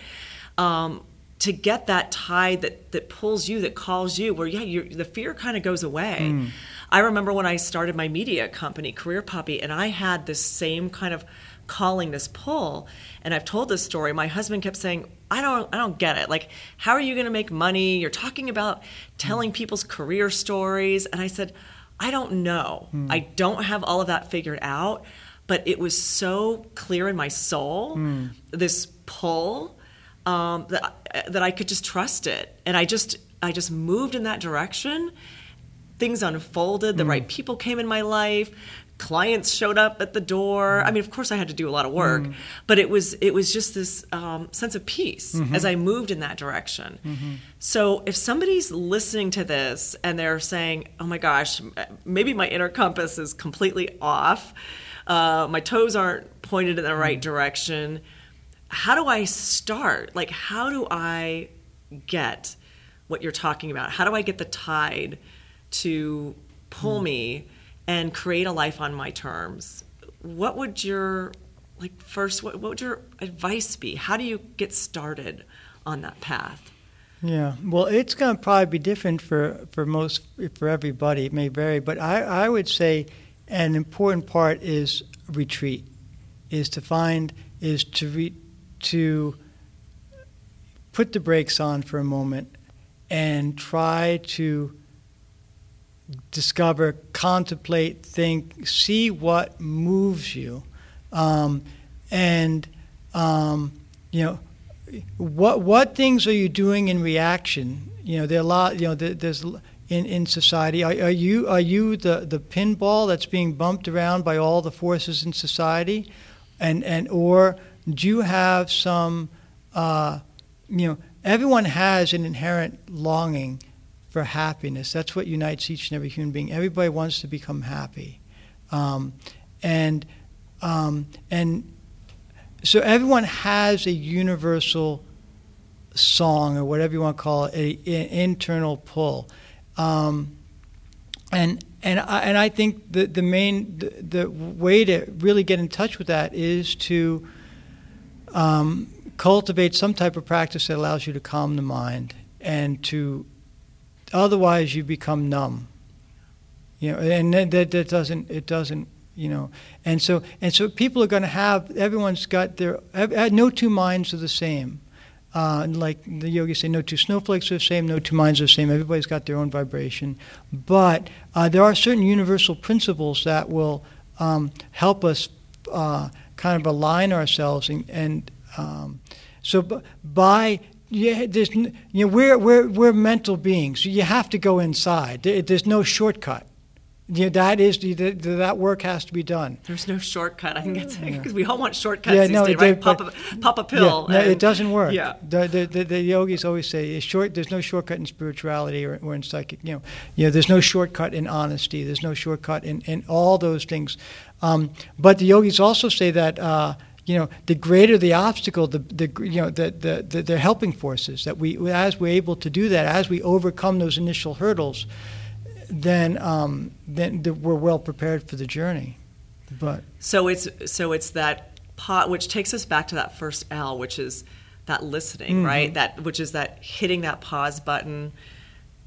Um, to get that tide that that pulls you, that calls you, where yeah, the fear kind of goes away. Mm. I remember when I started my media company, Career Puppy, and I had this same kind of calling, this pull. And I've told this story. My husband kept saying, "I don't, I don't get it. Like, how are you going to make money? You're talking about telling people's career stories." And I said, "I don't know. Mm. I don't have all of that figured out." but it was so clear in my soul, Hmm. this pull, um, that, uh, that I could just trust it. And I just, I just moved in that direction. Things unfolded, the mm. right people came in my life clients showed up at the door. Mm. I mean, of course, I had to do a lot of work, mm. but it was it was just this um, sense of peace mm-hmm. as I moved in that direction. Mm-hmm. So, if somebody's listening to this and they're saying, "Oh my gosh, maybe my inner compass is completely off," uh, my toes aren't pointed in the right direction. How do I start? Like, how do I get what you're talking about? How do I get the tide to pull hmm. me? and create a life on my terms what would your like first what, what would your advice be how do you get started on that path Yeah, well, it's going to probably be different for, for most for everybody. It may vary, but I, I would say an important part is retreat, is to find is to re, to put the brakes on for a moment and try to discover, contemplate, think, see what moves you, um, and um, you know what what things are you doing in reaction? You know, there are a lot. You know, there, there's in, in society. Are, are you are you the, the pinball that's being bumped around by all the forces in society, and and or do you have some? Uh, you know, everyone has an inherent longing for happiness. That's what unites each and every human being. Everybody wants to become happy, um, and um, and so everyone has a universal song or whatever you want to call it, an internal pull, um, and and I, and I think the the main the, the, way to really get in touch with that is to um, cultivate some type of practice that allows you to calm the mind and to otherwise you become numb. You know and that, that doesn't it doesn't you know. And so and so people are going to have everyone's got their no two minds are the same. Uh, like the yogis say no two snowflakes are the same no two minds are the same. Everybody's got their own vibration. But uh, there are certain universal principles that will um, help us uh, kind of align ourselves and, and um, so b- by yeah, there's, you know, we're, we're, we're mental beings. You have to go inside. There, there's no shortcut. You know, that is that work has to be done. There's no shortcut. I think it's because yeah. we all want shortcuts yeah, these no, days, they, right? Pop a, pop a pill. Yeah, no, and, it doesn't work. Yeah. The, the, the, the yogis always say short. There's no shortcut in spirituality or, or in psychic. You know, you know, there's no shortcut in honesty. There's no shortcut in, in all those things. Um, but the yogis also say that. Uh, you know, the greater the obstacle, the, the you know, the, the, the, the helping forces that we, as we're able to do that, as we overcome those initial hurdles, then um, then the, we're well prepared for the journey. But so it's so it's that pot, which takes us back to that first L, which is that listening, mm-hmm. right? That which is that hitting that pause button,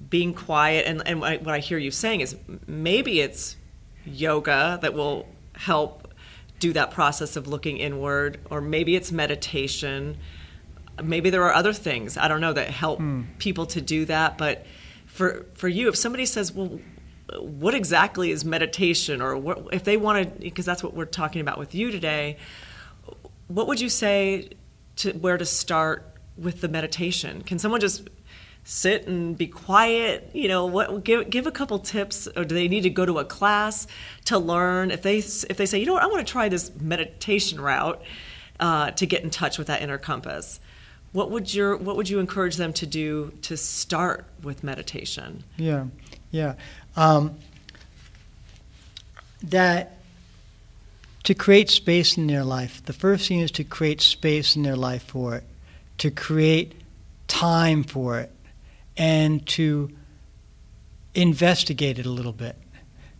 being quiet, and and what I, hear you saying is maybe it's yoga that will help do that process of looking inward, or maybe it's meditation. Maybe there are other things I don't know that help Hmm. people to do that. But for for you, if somebody says, "Well, what exactly is meditation?" or what, if they want to, because that's what we're talking about with you today, what would you say to where to start with the meditation? Can someone just sit and be quiet you know what give give a couple tips or do they need to go to a class to learn if they if they say you know what I want to try this meditation route uh, to get in touch with that inner compass what would your what would you encourage them to do to start with meditation yeah yeah um, that to create space in their life the first thing is to create space in their life for it to create time for it and to investigate it a little bit.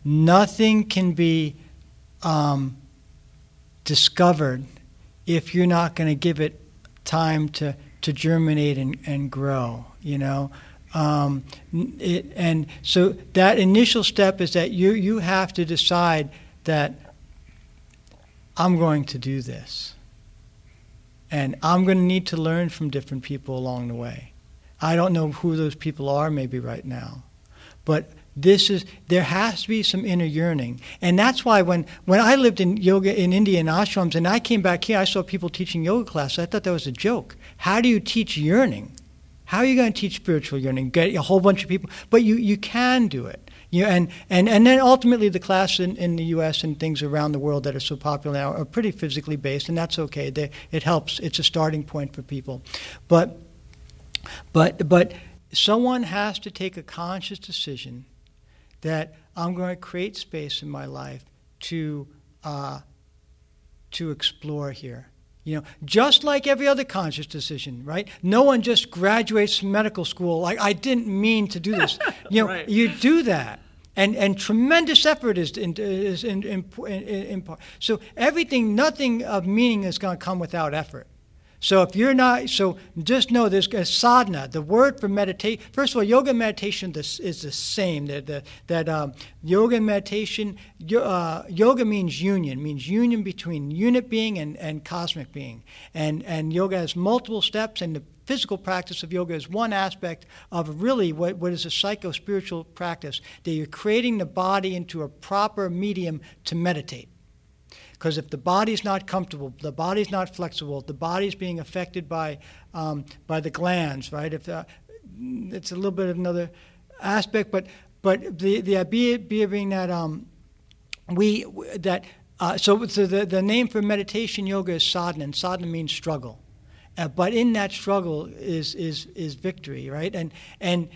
Nothing can be um, discovered if you're not going to give it time to, to germinate and, and grow, you know. Um, it, and so that initial step is that you, you have to decide that I'm going to do this. And I'm going to need to learn from different people along the way. I don't know who those people are maybe right now. but this is there has to be some inner yearning and that's why when when i lived in yoga in india in ashrams and i came back here i saw people teaching yoga classes i thought that was a joke how do you teach yearning how are you going to teach spiritual yearning get a whole bunch of people but you you can do it you and, and, and then ultimately the class in, in the U.S. and things around the world that are so popular now are pretty physically based, and that's okay. They, it helps. It's a starting point for people. But, but, but someone has to take a conscious decision that I'm going to create space in my life to, uh, to explore here. You know, just like every other conscious decision, right? No one just graduates from medical school like I didn't mean to do this. You know, right. you do that. And, and tremendous effort is in, is in, in, in, in part. So everything, nothing of meaning is going to come without effort. So if you're not, so just know this sadhana. The word for meditation, First of all, yoga and meditation is the same. That the, that um, yoga and meditation, uh, yoga means union, means union between unit being and, and cosmic being. And and yoga has multiple steps, and the physical practice of yoga is one aspect of really what, what is a psycho spiritual practice. That you're creating the body into a proper medium to meditate. Because if the body's not comfortable, the body's not flexible, the body's being affected by, um, by the glands, right? If the, it's a little bit of another aspect, but, but the, the idea being that um, we, that, uh, so, so the, the name for meditation yoga is sadhana, and sadhana means struggle. Uh, but in that struggle is, is, is victory, right? And, and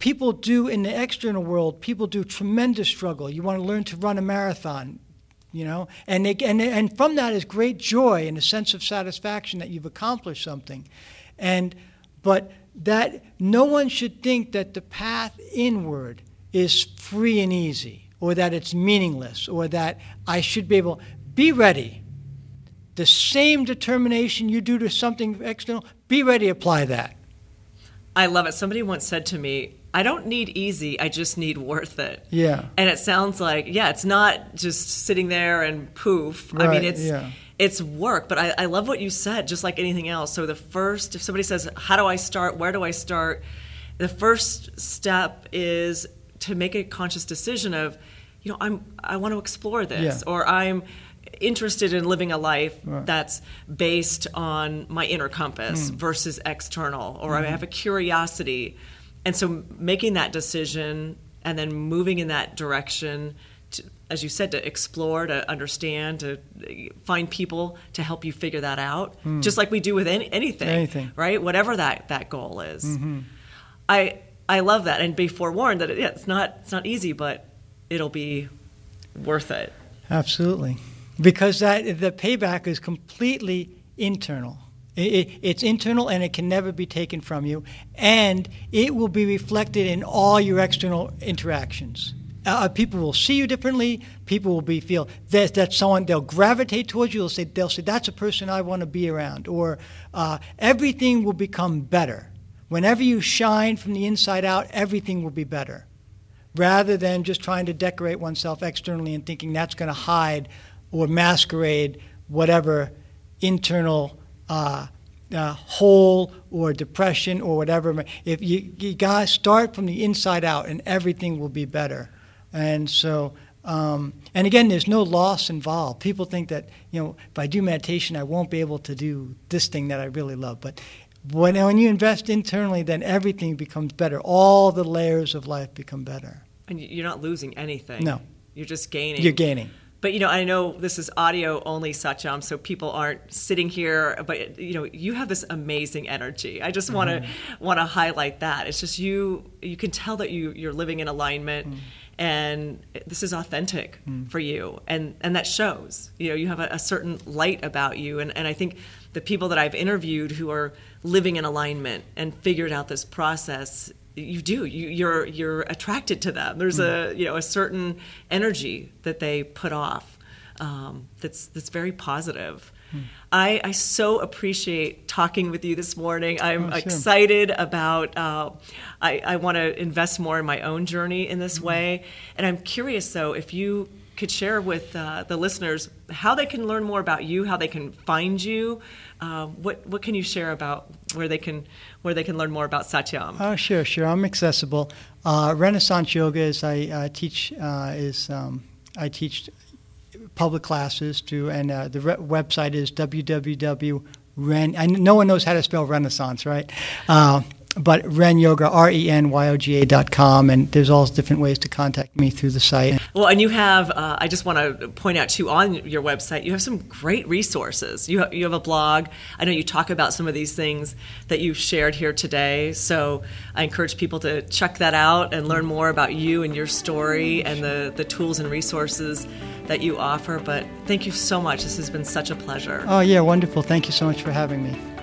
people do in the external world, people do tremendous struggle. You want to learn to run a marathon you know? And, and and from that is great joy and a sense of satisfaction that you've accomplished something. And but that no one should think that the path inward is free and easy or that it's meaningless or that I should be able be ready. The same determination you do to something external be ready apply that. I love it. Somebody once said to me I don't need easy, I just need worth it. Yeah. And it sounds like, yeah, it's not just sitting there and poof. Right, I mean, it's yeah. it's work, but I, I love what you said, just like anything else. So the first, if somebody says, how do I start? Where do I start? The first step is to make a conscious decision of, you know, I'm I want to explore this, Yeah. or I'm interested in living a life Right. that's based on my inner compass versus external, or Mm-hmm. I have a curiosity. And so making that decision and then moving in that direction, to, as you said, to explore, to understand, to find people to help you figure that out, hmm. just like we do with any, anything. Anything. right? Whatever that, that goal is. Mm-hmm. I, I love that. And be forewarned that it, yeah, it's, not, it's not easy, but it'll be worth it. Absolutely, because that the payback is completely internal. It, it, it's internal and it can never be taken from you, and it will be reflected in all your external interactions. Uh, people will see you differently. People will be feel that that someone they'll gravitate towards you. They'll say they'll say that's a person I want to be around, or uh, everything will become better. Whenever you shine from the inside out, everything will be better rather than just trying to decorate oneself externally and thinking that's going to hide or masquerade whatever internal uh, uh, hole or depression or whatever. If you, you got to start from the inside out, and everything will be better. And so, um, and again, there's no loss involved. People think that you know if I do meditation, I won't be able to do this thing that I really love, but when, when you invest internally, then everything becomes better. All the layers of life become better. And you're not losing anything. No. You're just gaining. You're gaining. But you know, I know this is audio only, Satyam, so people aren't sitting here. But you know, you have this amazing energy. I just want to Mm-hmm. want to highlight that. It's just you. You can tell that you you're living in alignment, Mm. and this is authentic for you, and and that shows. You know, you have a, a certain light about you, and and I think the people that I've interviewed who are living in alignment and figured out this process you do you, you're you're attracted to them there's a you know a certain energy that they put off um, that's that's very positive I, I so appreciate talking with you this morning. I'm Oh, sure. excited about. Uh, I, I want to invest more in my own journey in this way, and I'm curious though if you could share with uh, the listeners how they can learn more about you, how they can find you. Uh, what what can you share about where they can where they can learn more about Satyam. Oh, sure, sure. I'm accessible. Uh, Renaissance Yoga is I uh, teach uh, is um, I teach public classes to, and uh, the re- website is www.ren. I, no one knows how to spell Renaissance, right? But Ren Yoga, R E N Y O G A dot com, and there's all different ways to contact me through the site. Well, and you have, uh, I just want to point out too, on your website, you have some great resources. You, ha- you have a blog. I know you talk about some of these things that you've shared here today. So I encourage people to check that out and learn more about you and your story and the, the tools and resources that you offer. But thank you so much. This has been such a pleasure. Oh, yeah, wonderful. Thank you so much for having me.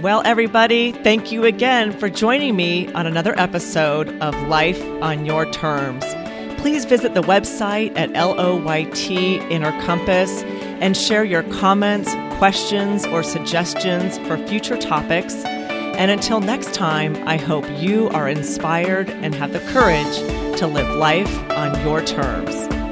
Well, everybody, thank you again for joining me on another episode of Life on Your Terms. Please visit the website at LOYT Inner Compass and share your comments, questions, or suggestions for future topics. And until next time, I hope you are inspired and have the courage to live life on your terms.